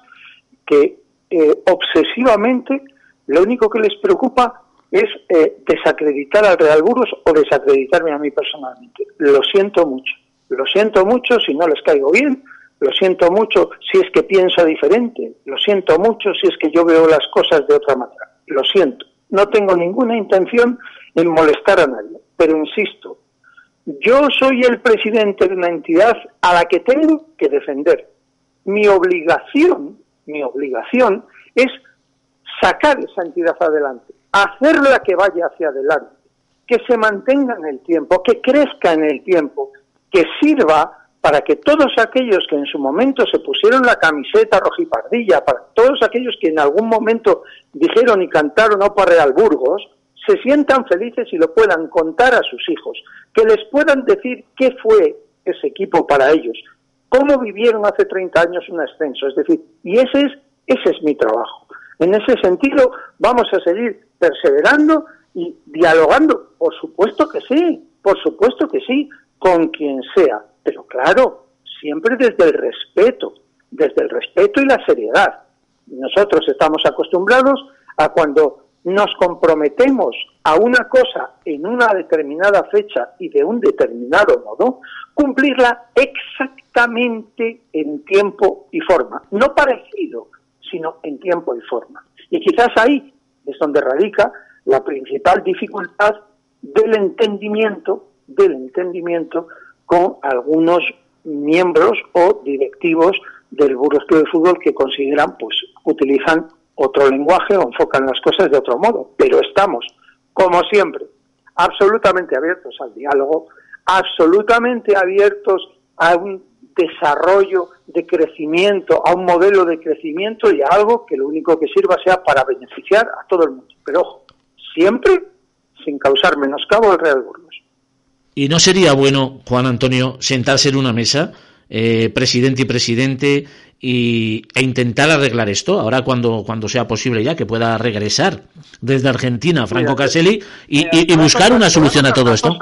Speaker 3: que eh, obsesivamente lo único que les preocupa es eh, desacreditar al Real Burgos o desacreditarme a mí personalmente. Lo siento mucho, lo siento mucho si no les caigo bien, lo siento mucho si es que pienso diferente, lo siento mucho si es que yo veo las cosas de otra manera, lo siento. No tengo ninguna intención en molestar a nadie, pero insisto, yo soy el presidente de una entidad a la que tengo que defender. Mi obligación, mi obligación es sacar esa entidad adelante, hacerla que vaya hacia adelante, que se mantenga en el tiempo, que crezca en el tiempo, que sirva para que todos aquellos que en su momento se pusieron la camiseta rojipardilla, para todos aquellos que en algún momento dijeron y cantaron Opa Real Burgos, se sientan felices y lo puedan contar a sus hijos, que les puedan decir qué fue ese equipo para ellos, cómo vivieron hace 30 años un ascenso, es decir, y ese es, ese es mi trabajo. En ese sentido, vamos a seguir perseverando y dialogando, por supuesto que sí, por supuesto que sí, con quien sea, pero claro, siempre desde el respeto, desde el respeto y la seriedad. Nosotros estamos acostumbrados a cuando nos comprometemos a una cosa en una determinada fecha y de un determinado modo, cumplirla exactamente en tiempo y forma. No parecido, sino en tiempo y forma. Y quizás ahí es donde radica la principal dificultad del entendimiento, del entendimiento con algunos miembros o directivos del Burgos Club de Fútbol que consideran, pues, utilizan otro lenguaje o enfocan las cosas de otro modo. Pero estamos, como siempre, absolutamente abiertos al diálogo, absolutamente abiertos a un desarrollo de crecimiento, a un modelo de crecimiento y a algo que lo único que sirva sea para beneficiar a todo el mundo. Pero ojo, siempre sin causar menoscabo al Real Burgos.
Speaker 2: ¿Y no sería bueno, Juan Antonio, sentarse en una mesa, eh, presidente y presidente, y, e intentar arreglar esto, ahora cuando, cuando sea posible ya, que pueda regresar desde Argentina Franco Caselli y, buscar una solución a todo esto.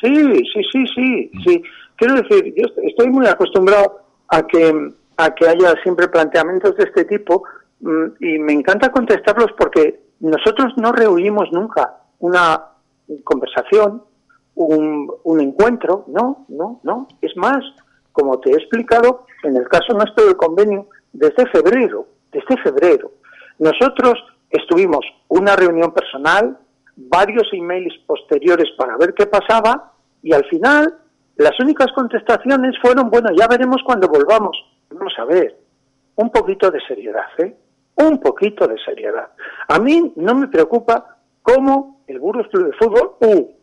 Speaker 3: Sí, sí, sí, sí, sí. Quiero decir, yo estoy muy acostumbrado a que, a que haya siempre planteamientos de este tipo mm, y me encanta contestarlos porque nosotros no reunimos nunca una conversación, un, un encuentro, no, no, no. Es más, como te he explicado, en el caso nuestro del convenio, desde febrero, desde febrero, nosotros estuvimos una reunión personal, varios emails posteriores para ver qué pasaba y al final las únicas contestaciones fueron, bueno, ya veremos cuando volvamos. Vamos a ver, un poquito de seriedad, ¿eh? Un poquito de seriedad. A mí no me preocupa cómo el Burgos Club de Fútbol u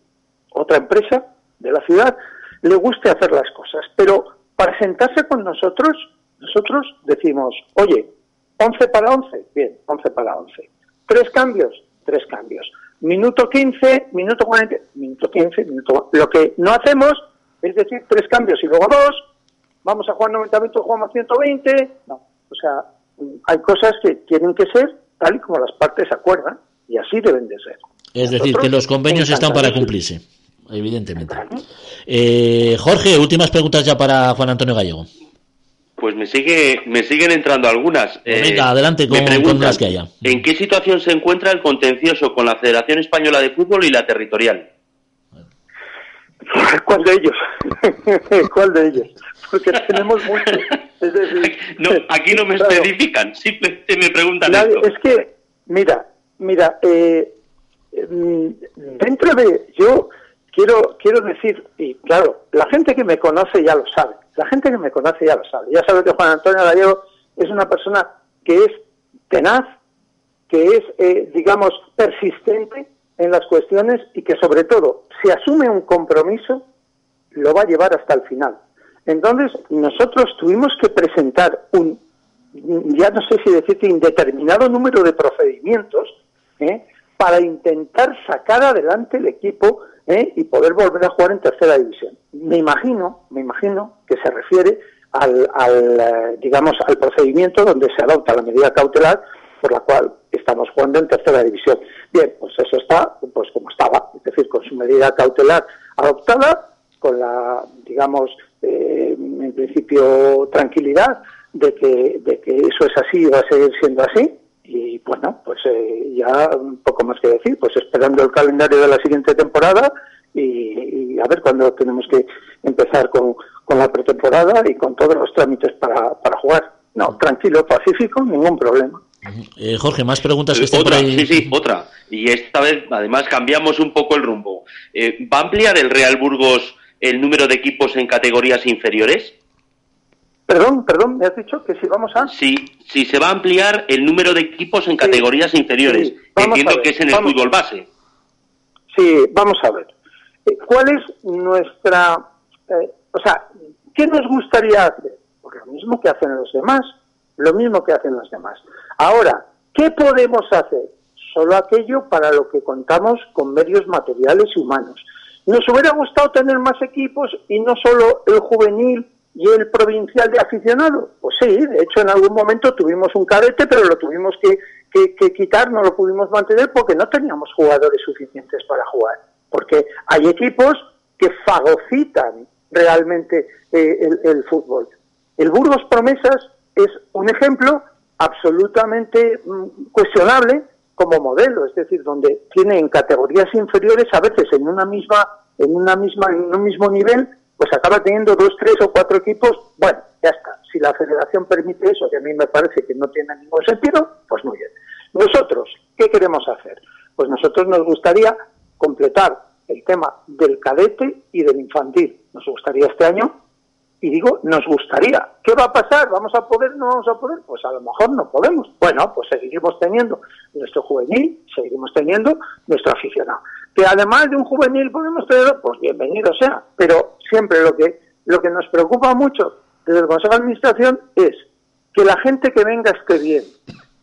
Speaker 3: otra empresa de la ciudad le guste hacer las cosas, pero para sentarse con nosotros, nosotros decimos, oye, 11 para 11, bien, 11 para 11. Tres cambios, tres cambios. Minuto 15, minuto 40, minuto 15, minuto... Lo que no hacemos es decir tres cambios y luego dos, vamos a jugar 90 minutos, jugamos 120. No, o sea, hay cosas que tienen que ser tal y como las partes acuerdan y así deben de ser.
Speaker 2: Es decir, que los convenios están para cumplirse evidentemente. Eh, Jorge, últimas preguntas ya para Juan Antonio Gallego.
Speaker 4: Pues me sigue, me siguen entrando algunas.
Speaker 2: Pues venga, eh, adelante con, las que haya.
Speaker 4: ¿En qué situación se encuentra el contencioso con la Federación Española de Fútbol y la territorial? [LAUGHS]
Speaker 3: ¿Cuál de ellos? [LAUGHS] ¿Cuál de ellos? Porque tenemos muchos. [LAUGHS]
Speaker 4: no, aquí no me especifican, simplemente me preguntan
Speaker 3: Es que, mira, mira, eh, mm, dentro de yo quiero, quiero decir, y claro, la gente que me conoce ya lo sabe, la gente que me conoce ya lo sabe, ya sabe que Juan Antonio Gallego es una persona que es tenaz, que es, eh, digamos, persistente en las cuestiones y que sobre todo, si asume un compromiso, lo va a llevar hasta el final. Entonces, nosotros tuvimos que presentar un, ya no sé si decirte, indeterminado número de procedimientos ¿eh? para intentar sacar adelante el equipo ¿eh? y poder volver a jugar en tercera división. Me imagino, me imagino que se refiere al, al eh, digamos, al procedimiento donde se adopta la medida cautelar por la cual estamos jugando en tercera división. Bien, pues eso está, pues como estaba, es decir, con su medida cautelar adoptada, con la, digamos, eh, en principio tranquilidad de que, de que eso es así y va a seguir siendo así, y bueno, pues eh, ya un poco más que decir, pues esperando el calendario de la siguiente temporada y, a ver cuándo tenemos que empezar con, la pretemporada y con todos los trámites para, para jugar. No, tranquilo, pacífico, ningún problema.
Speaker 2: Eh, Jorge, más preguntas que
Speaker 4: otra, Sí, sí, otra. Y esta vez, además, cambiamos un poco el rumbo. Eh, ¿Va a ampliar el Real Burgos el número de equipos en categorías inferiores?
Speaker 3: Perdón, perdón, me has dicho que si vamos a...
Speaker 4: Sí, sí, se va a ampliar el número de equipos en categorías inferiores. Entiendo que es en el fútbol base.
Speaker 3: Sí, vamos a ver. Eh, ¿Cuál es nuestra... Eh, o sea, ¿qué nos gustaría hacer? Pues lo mismo que hacen los demás, lo mismo que hacen los demás. Ahora, ¿qué podemos hacer? Solo aquello para lo que contamos con medios materiales y humanos. Nos hubiera gustado tener más equipos y no solo el juvenil ¿Y el provincial de aficionado? Pues sí, de hecho en algún momento tuvimos un cadete, pero lo tuvimos que, quitar, no lo pudimos mantener porque no teníamos jugadores suficientes para jugar. Porque hay equipos que fagocitan realmente eh, el, fútbol. El Burgos Promesas es un ejemplo absolutamente mm, cuestionable como modelo, es decir, donde tiene en categorías inferiores a veces en una misma en una misma en un mismo nivel, pues acaba teniendo dos, tres o cuatro equipos. Bueno, ya está. Si la Federación permite eso, que a mí me parece que no tiene ningún sentido, pues muy bien. Nosotros, ¿qué queremos hacer? Pues nosotros nos gustaría completar el tema del cadete y del infantil. Nos gustaría este año y digo, nos gustaría. ¿Qué va a pasar? ¿Vamos a poder? ¿No vamos a poder? Pues a lo mejor no podemos. Bueno, pues seguiremos teniendo nuestro juvenil, seguiremos teniendo nuestro aficionado. Que además de un juvenil podemos tener, pues bienvenido sea. Pero siempre lo que, lo que nos preocupa mucho desde el Consejo de Administración es que la gente que venga esté bien,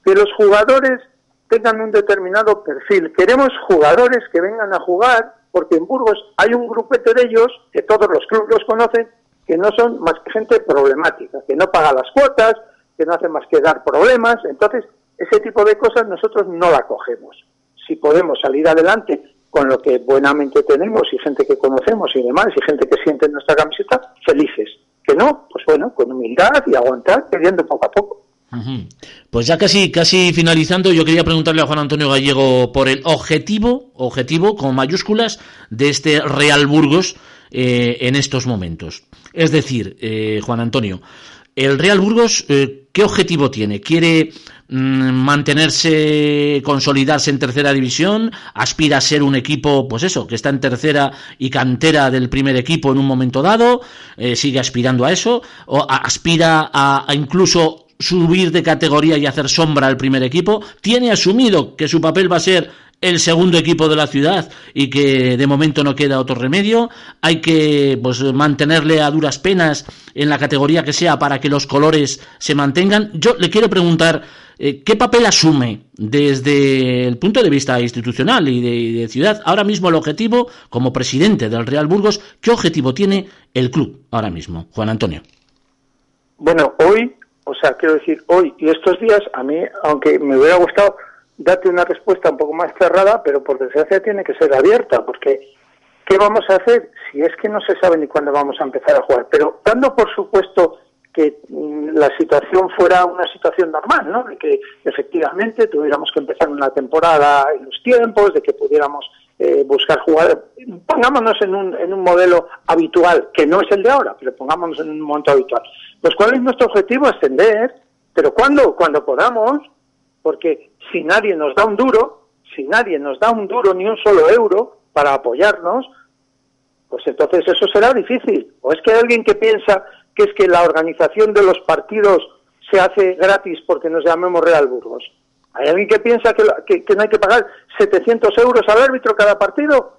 Speaker 3: que los jugadores tengan un determinado perfil. Queremos jugadores que vengan a jugar, porque en Burgos hay un grupete de ellos, que todos los clubes los conocen, que no son más que gente problemática, que no paga las cuotas, que no hace más que dar problemas. Entonces, ese tipo de cosas nosotros no la cogemos. Si podemos salir adelante con lo que buenamente tenemos y gente que conocemos y demás, y gente que siente nuestra camiseta, felices. Que no, pues bueno, con humildad y aguantar, pidiendo poco a poco.
Speaker 2: Pues ya casi, casi finalizando, yo quería preguntarle a Juan Antonio Gallego por el objetivo, objetivo con mayúsculas, de este Real Burgos eh, en estos momentos. Es decir, eh, Juan Antonio, el Real Burgos, eh, ¿qué objetivo tiene? ¿Quiere mantenerse, consolidarse en tercera división? ¿Aspira a ser un equipo, pues eso, que está en tercera y cantera del primer equipo en un momento dado? ¿Sigue aspirando a eso? ¿O aspira a, incluso subir de categoría y hacer sombra al primer equipo? ¿Tiene asumido que su papel va a ser el segundo equipo de la ciudad y que de momento no queda otro remedio. Hay que pues, mantenerle a duras penas en la categoría que sea para que los colores se mantengan. Yo le quiero preguntar eh, qué papel asume desde el punto de vista institucional y de, ciudad ahora mismo el objetivo como presidente del Real Burgos. ¿Qué objetivo tiene el club ahora mismo, Juan Antonio?
Speaker 3: Bueno, hoy, o sea, quiero decir, hoy y estos días, a mí, aunque me hubiera gustado date una respuesta un poco más cerrada, pero por desgracia tiene que ser abierta, porque ¿qué vamos a hacer si es que no se sabe ni cuándo vamos a empezar a jugar? Pero dando por supuesto que mm, la situación fuera una situación normal, ¿no? De que efectivamente tuviéramos que empezar una temporada en los tiempos, de que pudiéramos eh, buscar jugar, pongámonos en un, en un modelo habitual, que no es el de ahora, pero pongámonos en un momento habitual. Pues ¿cuál es nuestro objetivo? Ascender, pero ¿cuándo? Cuando podamos, porque si nadie nos da un duro, si nadie nos da un duro ni un solo euro para apoyarnos, pues entonces eso será difícil. ¿O es que hay alguien que piensa que es que la organización de los partidos se hace gratis porque nos llamemos Real Burgos? ¿Hay alguien que piensa que, no hay que pagar 700 euros al árbitro cada partido?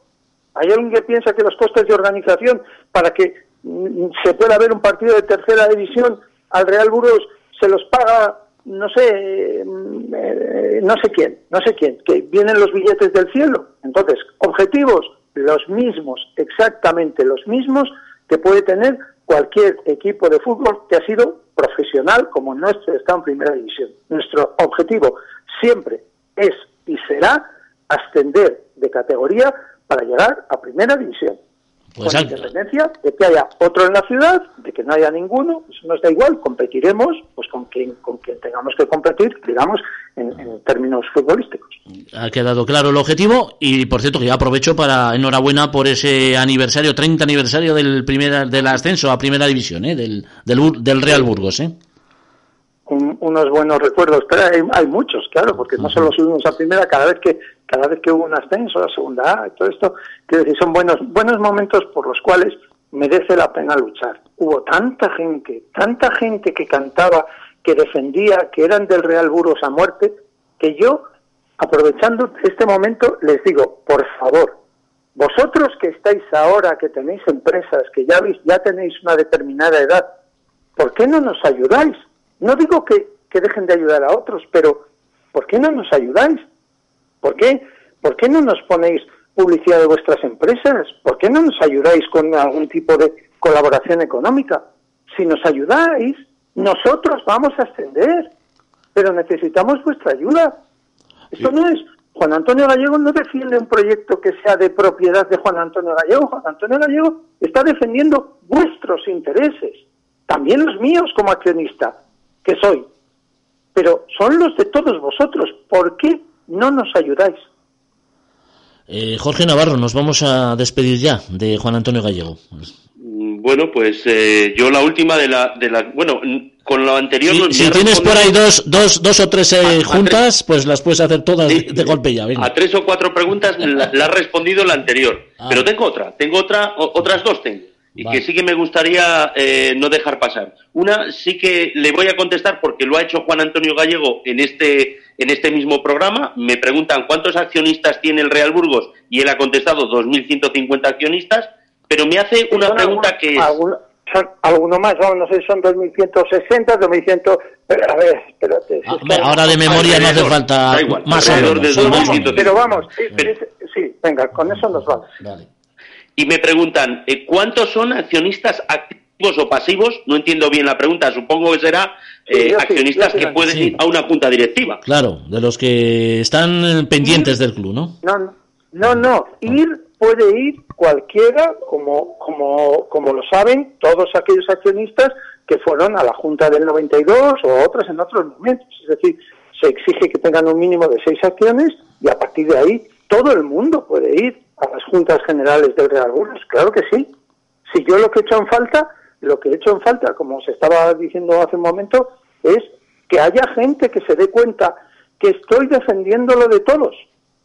Speaker 3: ¿Hay alguien que piensa que los costes de organización para que mm, se pueda ver un partido de tercera división al Real Burgos se los paga no sé, mm, eh, no sé quién, no sé quién, que vienen los billetes del cielo. Entonces, objetivos, los mismos, exactamente los mismos que puede tener cualquier equipo de fútbol que ha sido profesional como nuestro está en primera división. Nuestro objetivo siempre es y será ascender de categoría para llegar a primera división. Pues con independencia de que haya otro en la ciudad, de que no haya ninguno, eso nos da igual, competiremos pues con quien, con quien tengamos que competir, digamos, en, términos futbolísticos.
Speaker 2: Ha quedado claro el objetivo y, por cierto, que ya aprovecho para enhorabuena por ese aniversario, 30 aniversario del primer, del ascenso a Primera División, ¿eh? del, del, del Real Burgos. ¿eh?
Speaker 3: Unos buenos recuerdos, pero hay, muchos, claro, porque no solo subimos a primera, cada vez que cada vez que hubo un ascenso, a segunda A, y todo esto, quiero decir, son buenos buenos momentos por los cuales merece la pena luchar. Hubo tanta gente, tanta gente que cantaba, que defendía, que eran del Real Burgos a muerte, que yo, aprovechando este momento, les digo, por favor, vosotros que estáis ahora, que tenéis empresas, que ya, ya tenéis una determinada edad, ¿por qué no nos ayudáis? No digo que, dejen de ayudar a otros, pero ¿por qué no nos ayudáis? ¿Por qué, ¿Por qué no nos ponéis publicidad de vuestras empresas? ¿Por qué no nos ayudáis con algún tipo de colaboración económica? Si nos ayudáis, nosotros vamos a ascender, pero necesitamos vuestra ayuda. Esto no es Juan Antonio Gallego no defiende un proyecto que sea de propiedad de Juan Antonio Gallego. Juan Antonio Gallego está defendiendo vuestros intereses también los míos como accionista, que soy, pero son los de todos vosotros. ¿Por qué no nos ayudáis?
Speaker 2: Eh, Jorge Navarro, nos vamos a despedir ya de Juan Antonio Gallego.
Speaker 4: Mm, bueno, pues eh, yo la última de la, de la bueno, con lo anterior.
Speaker 2: si tienes por ahí dos, dos, dos o tres eh, juntas, pues las puedes hacer todas de, golpe ya.
Speaker 4: A tres o cuatro preguntas la, ha respondido la anterior, ah. pero tengo otra, tengo otra, otras dos tengo y que sí que me gustaría eh, no dejar pasar. Una sí que le voy a contestar porque lo ha hecho Juan Antonio Gallego en este, en este mismo programa. Me preguntan cuántos accionistas tiene el Real Burgos y él ha contestado 2.150 accionistas, pero me hace una pregunta que es...
Speaker 3: Alguno, más, no sé si son 2.160, 2.100... a ver, espérate.
Speaker 2: Ah, ahora de memoria no hace falta más o
Speaker 3: menos. Pero vamos, sí, venga, con eso nos vamos. Vale
Speaker 4: y me preguntan, eh, ¿cuántos son accionistas activos o pasivos? No entiendo bien la pregunta, supongo que será eh, accionistas que pueden ir a una junta directiva.
Speaker 2: Claro, de los que están pendientes del club, ¿no?
Speaker 3: No, no, no, ir puede ir cualquiera, como, como, como lo saben todos aquellos accionistas que fueron a la Junta del 92 o otras en otros momentos. Es decir, se exige que tengan un mínimo de seis acciones y a partir de ahí todo el mundo puede ir a las juntas generales del Real Burgos, claro que sí. Si yo lo que he hecho en falta, lo que he hecho en falta, como se estaba diciendo hace un momento, es que haya gente que se dé cuenta que estoy defendiendo lo de todos,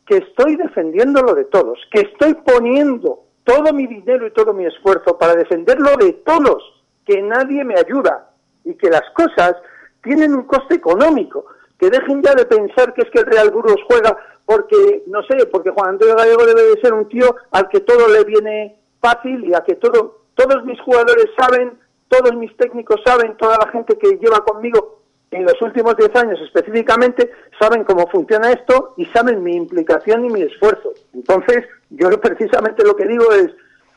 Speaker 3: que estoy defendiendo lo de todos, que estoy poniendo todo mi dinero y todo mi esfuerzo para defender lo de todos, que nadie me ayuda y que las cosas tienen un coste económico, que dejen ya de pensar que es que el Real Burgos juega porque, no sé, porque Juan Antonio Gallego debe de ser un tío al que todo le viene fácil y a que todo, todos mis jugadores saben, todos mis técnicos saben, toda la gente que lleva conmigo en los últimos 10 años específicamente, saben cómo funciona esto y saben mi implicación y mi esfuerzo. Entonces, yo precisamente lo que digo es,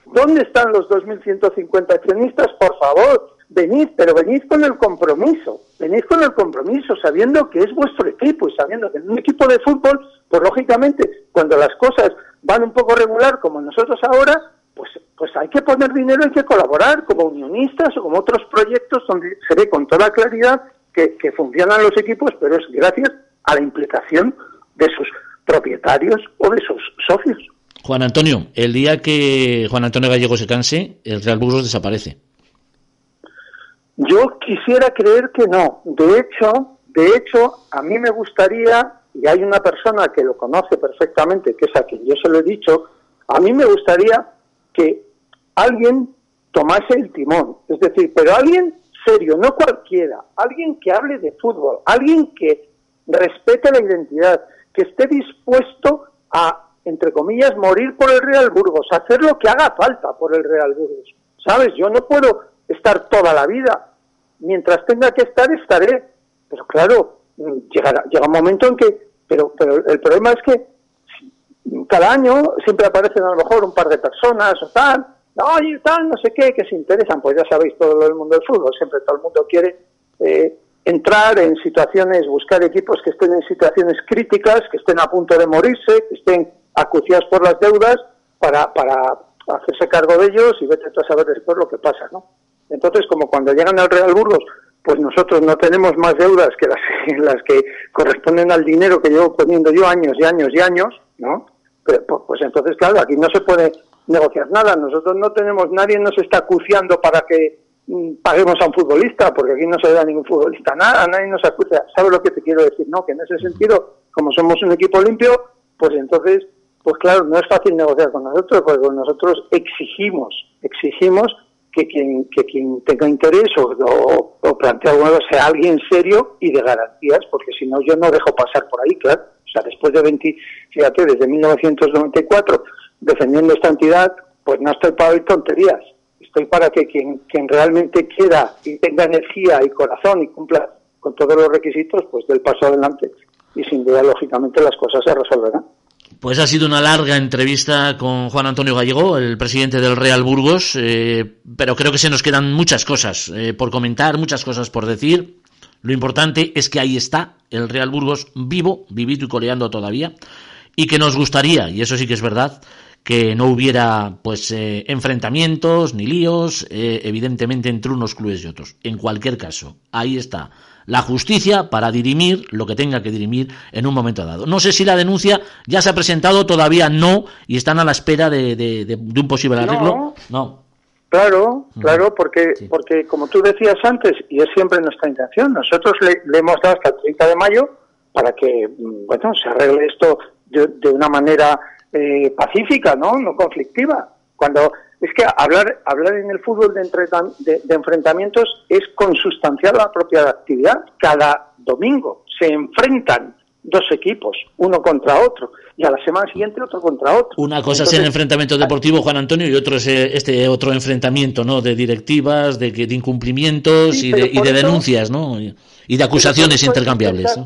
Speaker 3: ¿dónde están los 2.150 accionistas? Por favor, venid, pero venid con el compromiso, venid con el compromiso, sabiendo que es vuestro equipo y sabiendo que en un equipo de fútbol, pues lógicamente, cuando las cosas van un poco regular, como nosotros ahora, pues, pues hay que poner dinero, hay que colaborar como unionistas o como otros proyectos donde se ve con toda claridad que, que funcionan los equipos, pero es gracias a la implicación de sus propietarios o de sus socios.
Speaker 2: Juan Antonio, el día que Juan Antonio Gallego se canse, el Real Burgos desaparece.
Speaker 3: Yo quisiera creer que no. De hecho, de hecho, a mí me gustaría, y hay una persona que lo conoce perfectamente, que es a quien yo se lo he dicho, a mí me gustaría que alguien tomase el timón. Es decir, pero alguien serio, no cualquiera, alguien que hable de fútbol, alguien que respete la identidad, que esté dispuesto a, entre comillas, morir por el Real Burgos, hacer lo que haga falta por el Real Burgos. ¿Sabes? Yo no puedo estar toda la vida mientras tenga que estar, estaré. Pero claro, llegará, llega un momento en que, pero, pero el problema es que cada año siempre aparecen a lo mejor un par de personas o tal, no, tal, no sé qué, que se interesan. Pues ya sabéis todo el mundo del fútbol, siempre todo el mundo quiere eh, entrar en situaciones, buscar equipos que estén en situaciones críticas, que estén a punto de morirse, que estén acuciados por las deudas para, para hacerse cargo de ellos y vete a saber después lo que pasa, ¿no? Entonces, como cuando llegan al Real Burgos, pues nosotros no tenemos más deudas que las, [LAUGHS] las que corresponden al dinero que llevo poniendo yo años y años y años, ¿no? Pero, pues, pues entonces, claro, aquí no se puede negociar nada. Nosotros no tenemos, nadie nos está acuciando para que mm, paguemos a un futbolista, porque aquí no se da ningún futbolista nada, nadie nos acucia. ¿Sabes lo que te quiero decir? No, que en ese sentido, como somos un equipo limpio, pues entonces, pues claro, no es fácil negociar con nosotros, porque nosotros exigimos, exigimos que quien, tenga interés o, o, plantea algo sea alguien serio y de garantías, porque si no yo no dejo pasar por ahí, claro. O sea, después de 20, fíjate, desde 1994 defendiendo esta entidad, pues no estoy para oír tonterías. Estoy para que quien, quien realmente quiera y tenga energía y corazón y cumpla con todos los requisitos, pues del paso adelante. Y sin duda, lógicamente, las cosas se resolverán.
Speaker 2: Pues ha sido una larga entrevista con Juan Antonio Gallego, el presidente del Real Burgos, eh, pero creo que se nos quedan muchas cosas eh, por comentar, muchas cosas por decir. Lo importante es que ahí está el Real Burgos vivo, vivito y coleando todavía, y que nos gustaría, y eso sí que es verdad, que no hubiera pues eh, enfrentamientos ni líos, evidentemente entre unos clubes y otros. En cualquier caso, ahí está la justicia para dirimir lo que tenga que dirimir en un momento dado. No sé si la denuncia ya se ha presentado, todavía no, y están a la espera de, de, un posible arreglo.
Speaker 3: No. Claro, claro, porque, porque como tú decías antes, y es siempre nuestra intención, nosotros le, hemos dado hasta el 30 de mayo para que, mm, bueno, se arregle esto de, de una manera eh, pacífica, ¿no? No conflictiva. Cuando es que hablar hablar en el fútbol de, de, enfrentamientos es consustanciar la propia actividad. Cada domingo se enfrentan dos equipos, uno contra otro, y a la semana siguiente otro contra otro.
Speaker 2: Una cosa es el enfrentamiento deportivo, Juan Antonio, y otro es eh, este otro enfrentamiento, ¿no? De directivas, de, de incumplimientos y, de, y de denuncias, ¿no? Y de acusaciones intercambiables.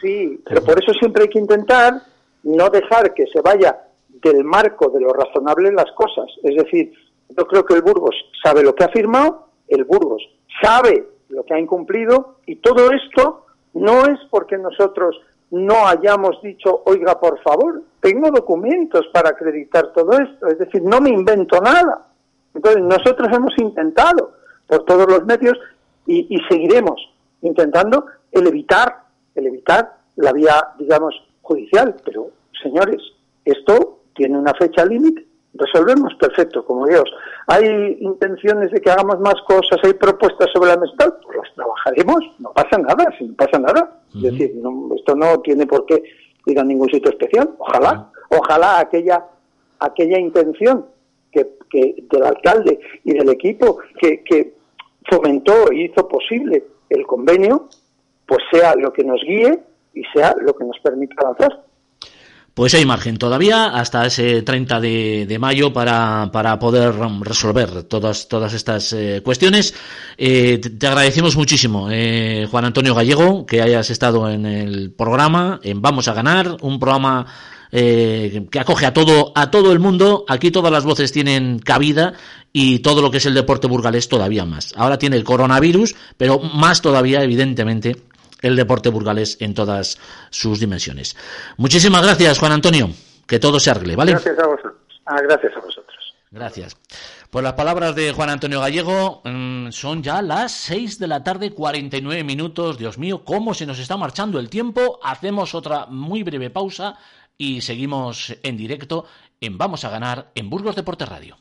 Speaker 3: Sí, pero por eso siempre hay que intentar no dejar que se vaya del marco de lo razonable las cosas. Es decir, yo creo que el Burgos sabe lo que ha firmado, el Burgos sabe lo que ha incumplido y todo esto no es porque nosotros no hayamos dicho, oiga, por favor, tengo documentos para acreditar todo esto, es decir, no me invento nada. Entonces, nosotros hemos intentado por todos los medios y, y seguiremos intentando el evitar, el evitar la vía, digamos, judicial. Pero, señores, esto tiene una fecha límite, resolvemos, perfecto, como Dios. Hay intenciones de que hagamos más cosas, hay propuestas sobre la mesa, pues las trabajaremos, no pasa nada, si no pasa nada. Es decir, esto no tiene por qué ir a ningún sitio especial, ojalá, ojalá aquella, aquella intención que, que del alcalde y del equipo que, que fomentó y hizo posible el convenio, pues sea lo que nos guíe y sea lo que nos permita avanzar.
Speaker 2: Pues hay margen todavía hasta ese 30 de, mayo para, para, poder resolver todas, todas estas eh, cuestiones. Eh, te, agradecemos muchísimo, eh, Juan Antonio Gallego, que hayas estado en el programa, en Vamos a Ganar, un programa que acoge a todo, a todo el mundo. Aquí todas las voces tienen cabida y todo lo que es el deporte burgalés todavía más. Ahora tiene el coronavirus, pero más todavía, evidentemente, el deporte burgalés en todas sus dimensiones. Muchísimas gracias, Juan Antonio. Que todo se arregle, ¿vale?
Speaker 3: Gracias a vosotros. Ah, gracias a vosotros.
Speaker 2: Gracias. Pues las palabras de Juan Antonio Gallego mm, son ya las 6 de la tarde, 49 minutos. Dios mío, cómo se nos está marchando el tiempo. Hacemos otra muy breve pausa y seguimos en directo en Vamos a ganar en Burgos Deporte Radio.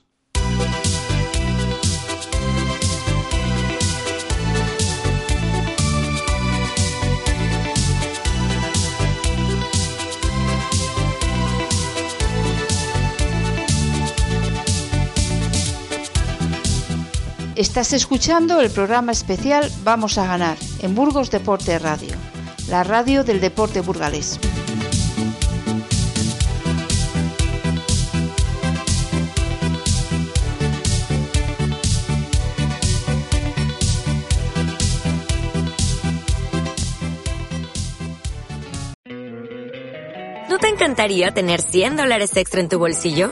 Speaker 1: Estás escuchando el programa especial Vamos a ganar en Burgos Deporte Radio, la radio del deporte burgalés.
Speaker 5: ¿No te encantaría tener 100 dólares extra en tu bolsillo?